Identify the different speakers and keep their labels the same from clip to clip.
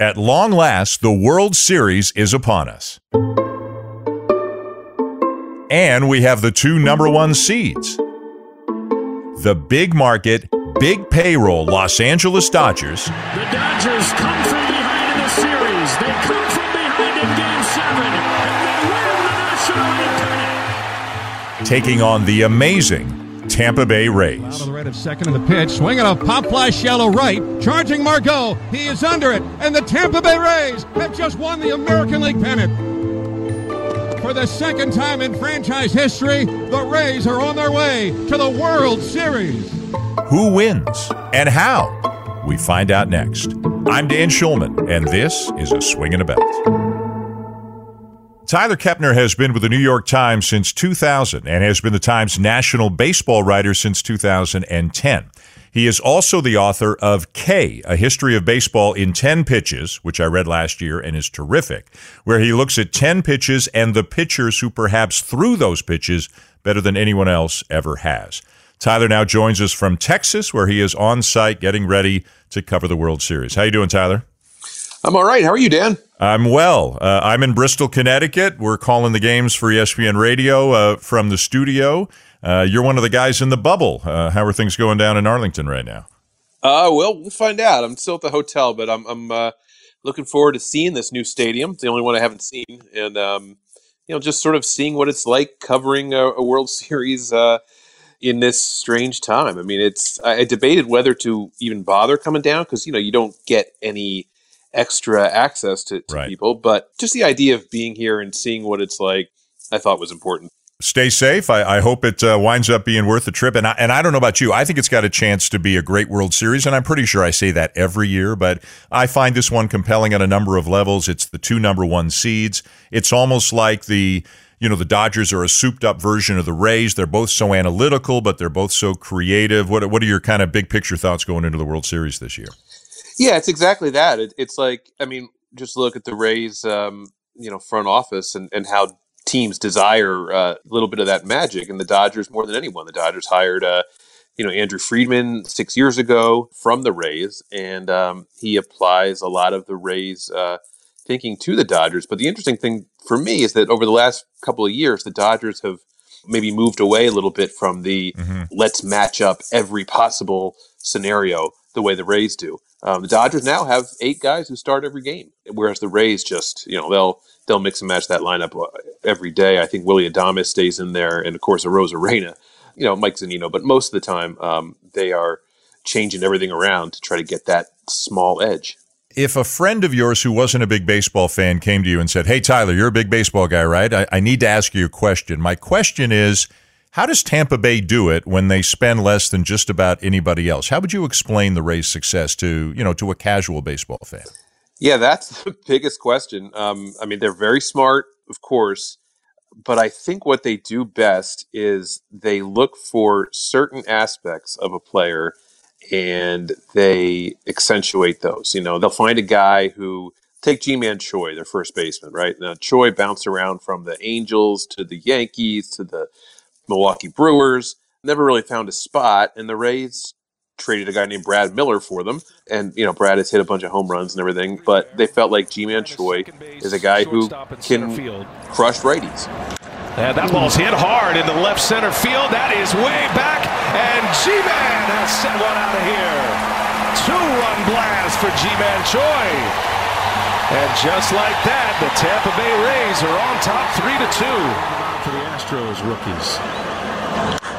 Speaker 1: At long last, the World Series is upon us. And we have the two number one seeds. The big market, big payroll Los Angeles Dodgers.
Speaker 2: The Dodgers come from behind in the series. They come from behind in game seven. And they win the National League
Speaker 1: taking on the amazing Tampa Bay Rays.
Speaker 3: Out on the right of second in the pitch, swinging a pop fly shallow right, charging Margot. He is under it, and the Tampa Bay Rays have just won the American League pennant. For the second time in franchise history, the Rays are on their way to the World Series.
Speaker 1: Who wins and how? We find out next. I'm Dan Shulman, and this is a swing and a belt. Tyler Kepner has been with the New York Times since 2000 and has been the Times national baseball writer since 2010. He is also the author of K, A History of Baseball in 10 Pitches, which I read last year and is terrific, where he looks at 10 pitches and the pitchers who perhaps threw those pitches better than anyone else ever has. Tyler now joins us from Texas, where he is on site getting ready to cover the World Series. How you doing, Tyler?
Speaker 4: I'm all right. How are you, Dan?
Speaker 1: I'm well. Uh, I'm in Bristol, Connecticut. We're calling the games for ESPN Radio uh, from the studio. Uh, you're one of the guys in the bubble. Uh, how are things going down in Arlington right now?
Speaker 4: Uh, well, we'll find out. I'm still at the hotel, but I'm I'm uh, looking forward to seeing this new stadium. It's the only one I haven't seen, and um, you know, just sort of seeing what it's like covering a, a World Series uh, in this strange time. I mean, it's I, I debated whether to even bother coming down because you know you don't get any extra access to, to
Speaker 1: Right.
Speaker 4: people, but just the idea of being here and seeing what it's like, I thought was important.
Speaker 1: Stay safe. I, I hope it uh, winds up being worth the trip. And I, and I don't know about you. I think it's got a chance to be a great World Series, and I'm pretty sure I say that every year. But I find this one compelling on a number of levels. It's the two number one seeds. It's almost like the you know the Dodgers are a souped up version of the Rays. They're both so analytical, but they're both so creative. What what are your kind of big picture thoughts going into the World Series this year?
Speaker 4: Yeah, it's exactly that. It, it's like, I mean, just look at the Rays, um, you know, front office and, and how teams desire uh, a little bit of that magic. And the Dodgers, more than anyone, the Dodgers hired, uh, you know, Andrew Friedman six years ago from the Rays, and um, he applies a lot of the Rays' uh, thinking to the Dodgers. But the interesting thing for me is that over the last couple of years, the Dodgers have maybe moved away a little bit from the let's match up every possible scenario the way the Rays do. Um, the Dodgers now have eight guys who start every game, whereas the Rays just you know they'll they'll mix and match that lineup uh, every day. I think Willy Adames stays in there, and of course Arozarena, you know Mike Zunino. But most of the time, um, they are changing everything around to try to get that small edge.
Speaker 1: If a friend of yours who wasn't a big baseball fan came to you and said, Hey, Tyler, you're a big baseball guy, right? I, I need to ask you a question. My question is, how does Tampa Bay do it when they spend less than just about anybody else? How would you explain the Rays' success to, you know, to a casual baseball fan?
Speaker 4: Yeah, that's the biggest question. Um, I mean, they're very smart, of course, but I think what they do best is they look for certain aspects of a player and they accentuate those. You know, they'll find a guy who take Ji-Man Choi, their first baseman, right? Now Choi bounced around from the Angels to the Yankees to the Milwaukee Brewers, never really found a spot, and the Rays traded a guy named Brad Miller for them. And, you know, Brad has hit a bunch of home runs and everything, but they felt like Ji-Man Choi is a guy who can crush righties.
Speaker 5: And that ball's hit hard into left center field. That is way back. And Ji-Man has sent one out of here. Two-run blast for Ji-Man Choi. And just like that, the Tampa Bay Rays are on top three to two.
Speaker 2: Astros rookies.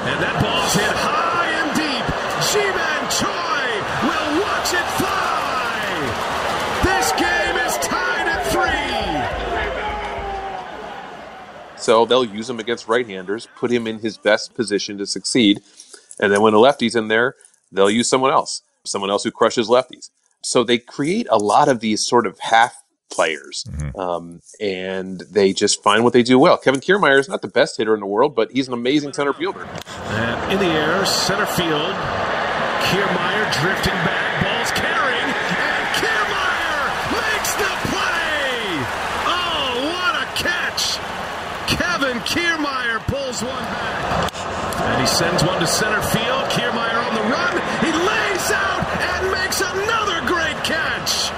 Speaker 2: And that ball's hit high and deep. Ji-Man Choi will watch it fly. This game is tied at three.
Speaker 4: So they'll use him against right-handers, put him in his best position to succeed. And then when a lefty's in there, they'll use someone else, someone else who crushes lefties. So they create a lot of these sort of half players, um, and they just find what they do well. Kevin Kiermaier is not the best hitter in the world, but he's an amazing center fielder.
Speaker 2: And in the air, center field. Kiermaier drifting back, ball's carrying, and Kiermaier makes the play. Oh, what a catch! Kevin Kiermaier pulls one back. And he sends one to center field. Kiermaier on the run. He lays out and makes another great catch.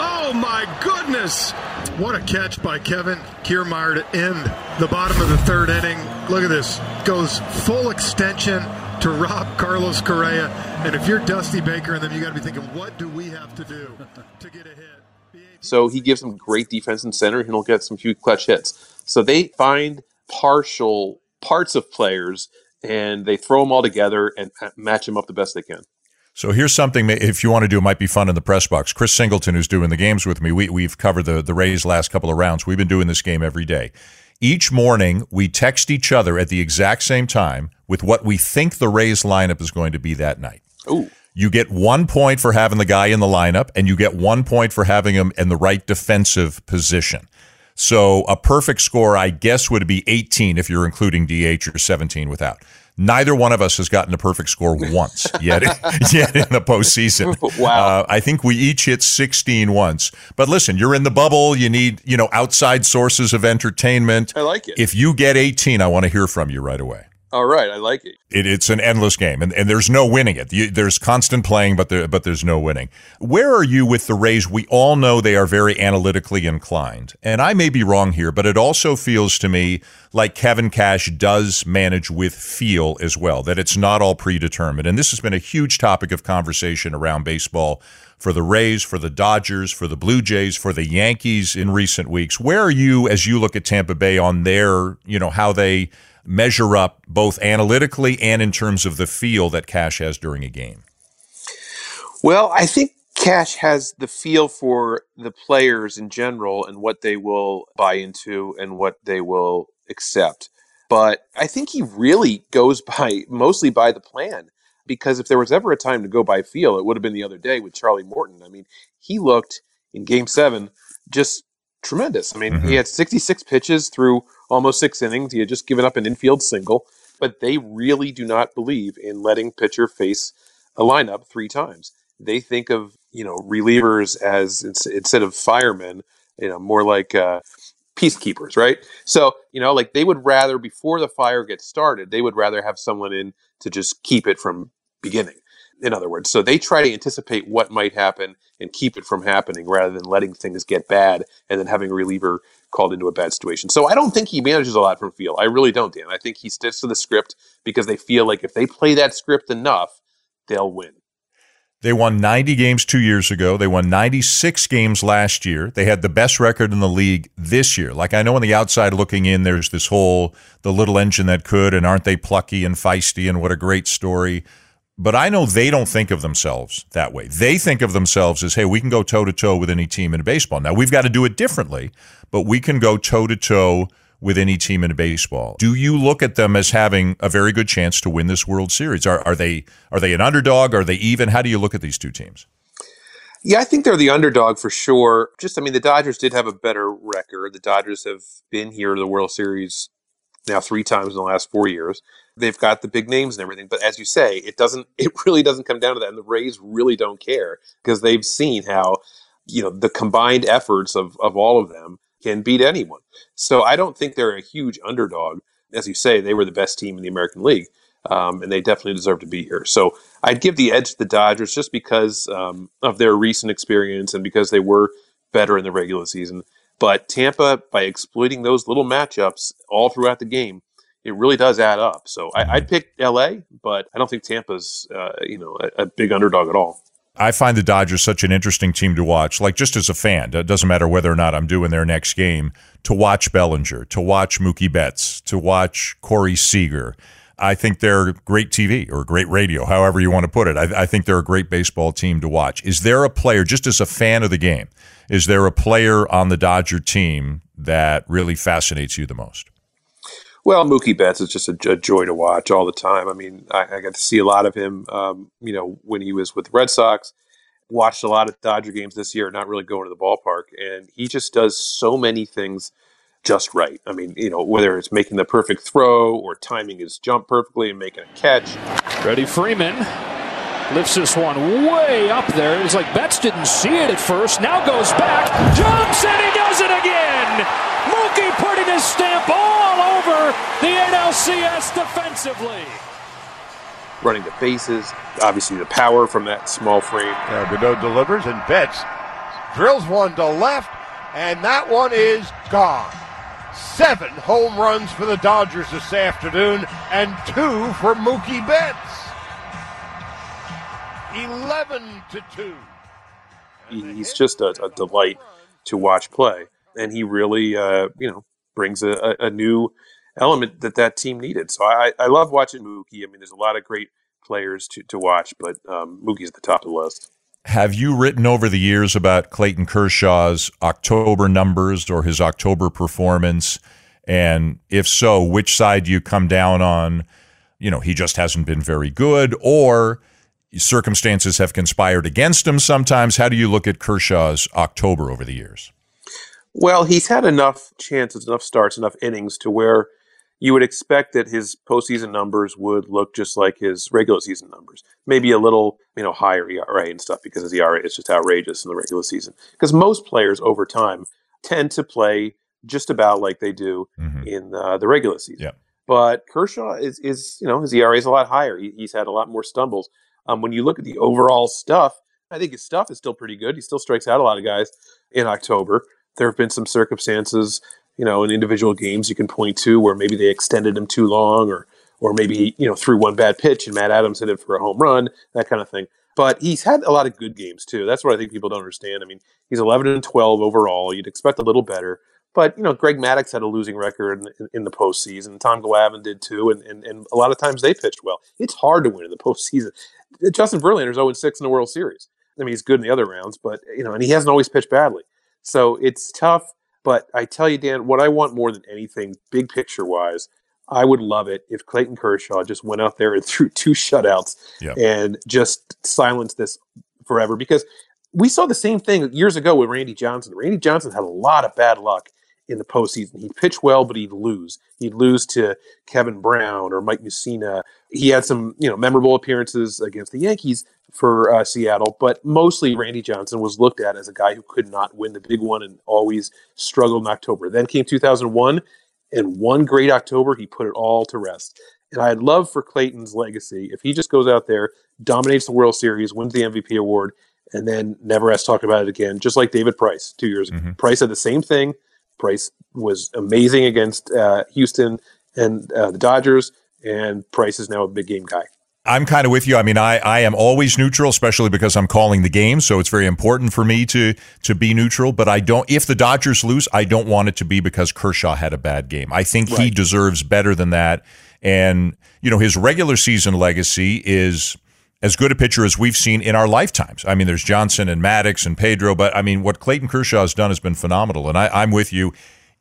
Speaker 2: Oh my my goodness. What a catch by Kevin Kiermaier to end the bottom of the third inning. Look at this. Goes full extension to rob Carlos Correa. And if you're Dusty Baker and them, you got to be thinking, what do we have to do to get ahead?
Speaker 4: So he gives them great defense in center, and he'll get some huge clutch hits. So they find partial parts of players and they throw them all together and match them up the best they can.
Speaker 1: So here's something if you want to do, it might be fun in the press box. Chris Singleton, who's doing the games with me, we, we've covered the, the Rays last couple of rounds. We've been doing this game every day. Each morning, we text each other at the exact same time with what we think the Rays lineup is going to be that night.
Speaker 4: Ooh.
Speaker 1: You get one point for having the guy in the lineup, and you get one point for having him in the right defensive position. So a perfect score, I guess, would be 18 if you're including DH or 17 without. Neither one of us has gotten a perfect score once yet, yet in the postseason.
Speaker 4: Wow.
Speaker 1: Uh, I think we each hit 16 once. But listen, you're in the bubble. You need, you know, outside sources of entertainment.
Speaker 4: I like it.
Speaker 1: If you get 18, I want to hear from you right away.
Speaker 4: All right, I like it.
Speaker 1: it it's an endless game, and, and there's no winning it. You, there's constant playing, but there, but there's no winning. Where are you with the Rays? We all know they are very analytically inclined, and I may be wrong here, but it also feels to me like Kevin Cash does manage with feel as well. That it's not all predetermined, and this has been a huge topic of conversation around baseball for the Rays, for the Dodgers, for the Blue Jays, for the Yankees in recent weeks. Where are you as you look at Tampa Bay on their, you know, how they measure up both analytically and in terms of the feel that Cash has during a game?
Speaker 4: Well, I think Cash has the feel for the players in general and what they will buy into and what they will accept. But I think he really goes by mostly by the plan because if there was ever a time to go by feel, it would have been the other day with Charlie Morton. I mean, he looked in game seven just tremendous. I mean, mm-hmm. he had 66 pitches through almost six innings. He had just given up an infield single, but they really do not believe in letting pitcher face a lineup three times. They think of you know relievers as instead of firemen, you know, more like uh, peacekeepers, right? So you know, like they would rather before the fire gets started, they would rather have someone in to just keep it from beginning in other words. So they try to anticipate what might happen and keep it from happening rather than letting things get bad and then having a reliever called into a bad situation. So I don't think he manages a lot from feel. I really don't, Dan. I think he sticks to the script because they feel like if they play that script enough, they'll win.
Speaker 1: They won 90 games two years ago. They won 96 games last year. They had the best record in the league this year. Like I know on the outside looking in, there's this whole the little engine that could, and aren't they plucky and feisty, and what a great story. But I know they don't think of themselves that way. They think of themselves as, hey, we can go toe to toe with any team in baseball. Now, we've got to do it differently, but we can go toe to toe with any team in baseball. Do you look at them as having a very good chance to win this World Series? Are, are they are they an underdog? Are they even? How do you look at these two teams?
Speaker 4: Yeah, I think they're the underdog for sure. Just, I mean, the Dodgers did have a better record. The Dodgers have been here to the World Series now three times in the last four years they've got the big names and everything. But as you say, it doesn't. It really doesn't come down to that. And the Rays really don't care because they've seen how you know the combined efforts of of all of them can beat anyone. So I don't think they're a huge underdog. As you say, they were the best team in the American League, um, and they definitely deserve to be here. So I'd give the edge to the Dodgers just because um, of their recent experience and because they were better in the regular season. But Tampa, by exploiting those little matchups all throughout the game, it really does add up. So I, would pick LA, but I don't think Tampa's uh, you know a, a, big underdog at all.
Speaker 1: I find the Dodgers such an interesting team to watch. Like just as a fan, it doesn't matter whether or not I'm doing their next game. To watch Bellinger, to watch Mookie Betts, to watch Corey Seager. I think they're great TV or great radio, however you want to put it. I, I think they're a great baseball team to watch. Is there a player, just as a fan of the game, is there a player on the Dodger team that really fascinates you the most?
Speaker 4: Well, Mookie Betts is just a, a, joy to watch all the time. I mean, I, I got to see a lot of him, um, you know, when he was with the Red Sox. Watched a lot of Dodger games this year, not really going to the ballpark, and he just does so many things just right. I mean, you know, whether it's making the perfect throw or timing his jump perfectly and making a catch.
Speaker 6: Freddie Freeman lifts this one way up there. It's like Betts didn't see it at first. Now goes back, jumps, and he does it again. Mookie putting his stamp all over the NLCS defensively.
Speaker 4: Running the bases, obviously the power from that small frame.
Speaker 7: Uh, Godot delivers, and Betts drills one to left, and that one is gone. Seven home runs for the Dodgers this afternoon, and two for Mookie Betts. 11 to 2.
Speaker 4: He's just a, a delight to watch play, and he really, uh, you know, brings a, a, new element that that team needed. So I, I love watching Mookie. I mean, there's a lot of great players to, to watch, but um, Mookie's at the top of the list.
Speaker 1: Have you written over the years about Clayton Kershaw's October numbers or his October performance? And if so, which side do you come down on? You know, he just hasn't been very good, or circumstances have conspired against him sometimes. How do you look at Kershaw's October over the years?
Speaker 4: Well, he's had enough chances, enough starts, enough innings to where you would expect that his postseason numbers would look just like his regular season numbers. Maybe a little, you know, higher ERA and stuff because his ERA is just outrageous in the regular season. Because most players over time tend to play just about like they do mm-hmm. in uh, the regular season.
Speaker 1: Yeah.
Speaker 4: But Kershaw is, is, you know, his ERA is a lot higher. He, he's had a lot more stumbles. Um, when you look at the overall stuff, I think his stuff is still pretty good. He still strikes out a lot of guys in October. There have been some circumstances, you know, in individual games you can point to where maybe they extended him too long, or or maybe you know threw one bad pitch and Matt Adams hit it for a home run, that kind of thing. But he's had a lot of good games too. That's what I think people don't understand. I mean, he's 11 and 12 overall. You'd expect a little better. But you know, Greg Maddux had a losing record in, in, in the postseason. Tom Glavine did too, and, and and a lot of times they pitched well. It's hard to win in the postseason. Justin Verlander's 0 6 in the World Series. I mean, he's good in the other rounds, but you know, and he hasn't always pitched badly. So it's tough. But I tell you, Dan, what I want more than anything, big picture wise, I would love it if Clayton Kershaw just went out there and threw two shutouts yep. and just silenced this forever. Because we saw the same thing years ago with Randy Johnson. Randy Johnson had a lot of bad luck in the postseason. He'd pitch well, but he'd lose. He'd lose to Kevin Brown or Mike Mussina. He had some, you know, memorable appearances against the Yankees for uh, Seattle, but mostly Randy Johnson was looked at as a guy who could not win the big one and always struggled in October. Then came 2001, and one great October, he put it all to rest. And I'd love for Clayton's legacy if he just goes out there, dominates the World Series, wins the MVP award, and then never has to talk about it again, just like David Price two years ago. Mm-hmm. Price had the same thing Price was amazing against uh, Houston and uh, the Dodgers, and Price is now a big game guy.
Speaker 1: I'm kind of with you. I mean, I, I am always neutral, especially because I'm calling the game, so it's very important for me to to be neutral. But I don't. If the Dodgers lose, I don't want it to be because Kershaw had a bad game. I think right. he deserves better than that. And you know, his regular season legacy is as good a pitcher as we've seen in our lifetimes. I mean, there's Johnson and Maddux and Pedro, but I mean, what Clayton Kershaw has done has been phenomenal. And I, am with you.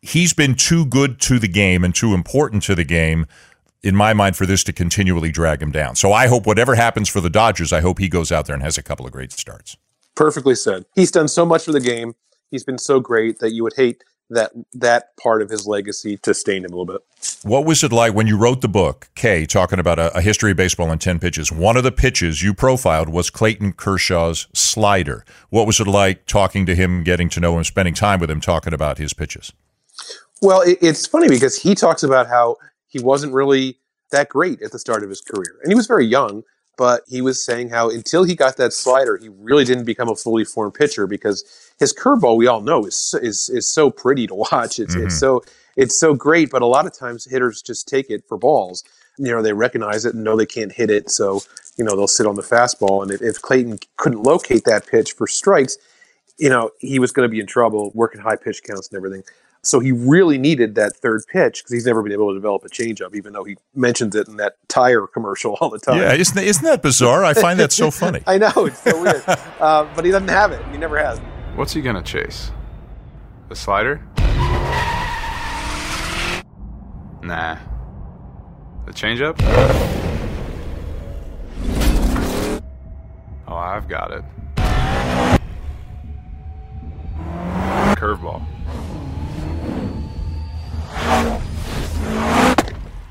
Speaker 1: He's been too good to the game and too important to the game, in my mind, for this to continually drag him down. So I hope whatever happens for the Dodgers, I hope he goes out there and has a couple of great starts.
Speaker 4: Perfectly said. He's done so much for the game. He's been so great that you would hate that that part of his legacy to stain him a little bit.
Speaker 1: What was it like when you wrote the book, K, talking about a, a, history of baseball in 10 pitches? One of the pitches you profiled was Clayton Kershaw's slider. What was it like talking to him, getting to know him, spending time with him, talking about his pitches?
Speaker 4: Well, it, it's funny because he talks about how he wasn't really that great at the start of his career. And he was very young, but he was saying how until he got that slider, he really didn't become a fully formed pitcher because his curveball, we all know, is is is so pretty to watch. It's mm-hmm. it's so it's so great, but a lot of times hitters just take it for balls. You know, they recognize it and know they can't hit it, so you know they'll sit on the fastball. And if, if Clayton couldn't locate that pitch for strikes, you know he was going to be in trouble working high pitch counts and everything. So he really needed that third pitch because he's never been able to develop a changeup, even though he mentions it in that tire commercial all the time.
Speaker 1: Yeah, isn't that, isn't that bizarre? I find that so funny.
Speaker 4: I know it's so weird, uh, but he doesn't have it. He never has.
Speaker 8: What's he gonna chase? The slider? Nah. The changeup? Oh, I've got it. Curveball.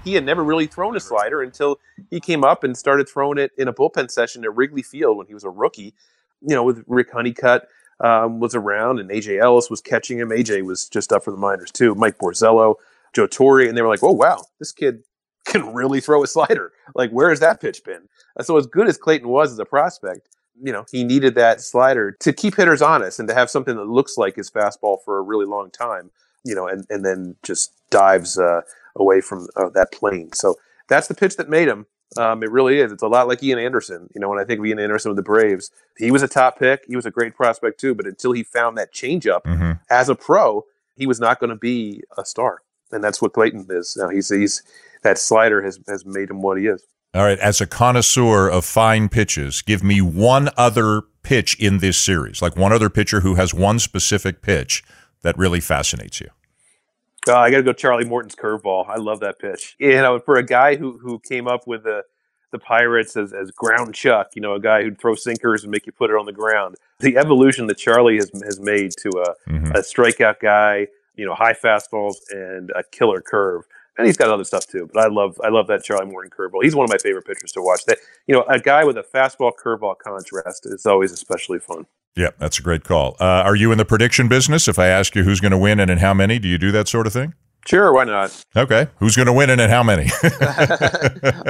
Speaker 4: He had never really thrown a slider until he came up and started throwing it in a bullpen session at Wrigley Field when he was a rookie. You know, with Rick Honeycutt um, was around and AJ Ellis was catching him. AJ was just up for the minors too. Mike Borzello, Joe Torre, and they were like, "Oh wow, this kid can really throw a slider. Like, where has that pitch been?" So as good as Clayton was as a prospect, you know, he needed that slider to keep hitters honest and to have something that looks like his fastball for a really long time, you know, and, and then just dives uh, away from uh, that plane. So that's the pitch that made him. Um, it really is. It's a lot like Ian Anderson. You know, when I think of Ian Anderson with the Braves, he was a top pick. He was a great prospect too. But until he found that changeup
Speaker 1: Mm-hmm.
Speaker 4: as a pro, he was not going to be a star. And that's what Clayton is. Now he's he's that slider has has made him what he is.
Speaker 1: All right, as a connoisseur of fine pitches, give me one other pitch in this series, like one other pitcher who has one specific pitch that really fascinates you.
Speaker 4: Uh, I got to go Charlie Morton's curveball. I love that pitch. You know, for a guy who who came up with the the Pirates as, as ground chuck, you know, a guy who'd throw sinkers and make you put it on the ground. The evolution that Charlie has has made to a,
Speaker 1: Mhm.
Speaker 4: a strikeout guy, you know, high fastballs and a killer curve. And he's got other stuff too, but I love I love that Charlie Morton curveball. He's one of my favorite pitchers to watch. That you know, a guy with a fastball curveball contrast is always especially fun.
Speaker 1: Yeah, that's a great call. Uh, are you in the prediction business? If I ask you who's going to win and in how many, do you do that sort of thing?
Speaker 4: Sure, why not?
Speaker 1: Okay, who's going to win and in how many?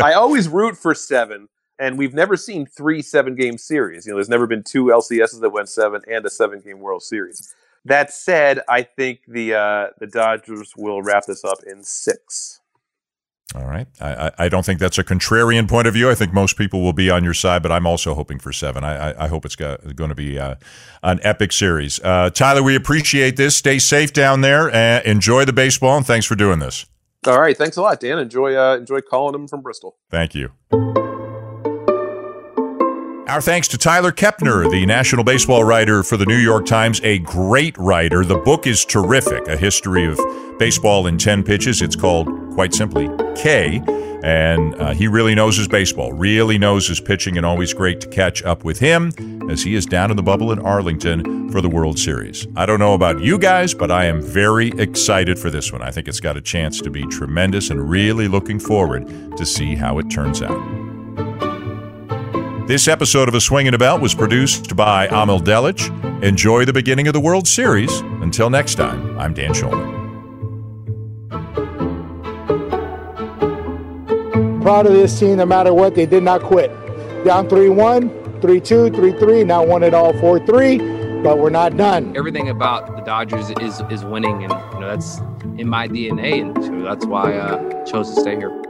Speaker 4: I always root for seven, and we've never seen three seven game series. You know, there's never been two LCSs that went seven and a seven game World Series. That said, I think the uh, the Dodgers will wrap this up in six.
Speaker 1: All right. I, I, I don't think that's a contrarian point of view. I think most people will be on your side, but I'm also hoping for seven. I, I, I hope it's got, going to be uh, an epic series. Uh, Tyler, we appreciate this. Stay safe down there. Uh, enjoy the baseball, and thanks for doing this.
Speaker 4: All right, thanks a lot, Dan. Enjoy uh, enjoy calling them from Bristol.
Speaker 1: Thank you. Our thanks to Tyler Kepner, the national baseball writer for the New York Times, a great writer. The book is terrific, A History of Baseball in 10 Pitches. It's called, quite simply, K. And uh, he really knows his baseball, really knows his pitching, and always great to catch up with him as he is down in the bubble in Arlington for the World Series. I don't know about you guys, but I am very excited for this one. I think it's got a chance to be tremendous and really looking forward to see how it turns out. This episode of A Swing and a Belt was produced by Amil Delich. Enjoy the beginning of the World Series. Until next time, I'm Dan Shulman.
Speaker 9: Proud of this team, no matter what, they did not quit. Down 3 1, 3 2, 3 3, now won it all 4 3, but we're not done.
Speaker 10: everything about the Dodgers is is winning, and you know that's in my DNA, and so that's why I uh, chose to stay here.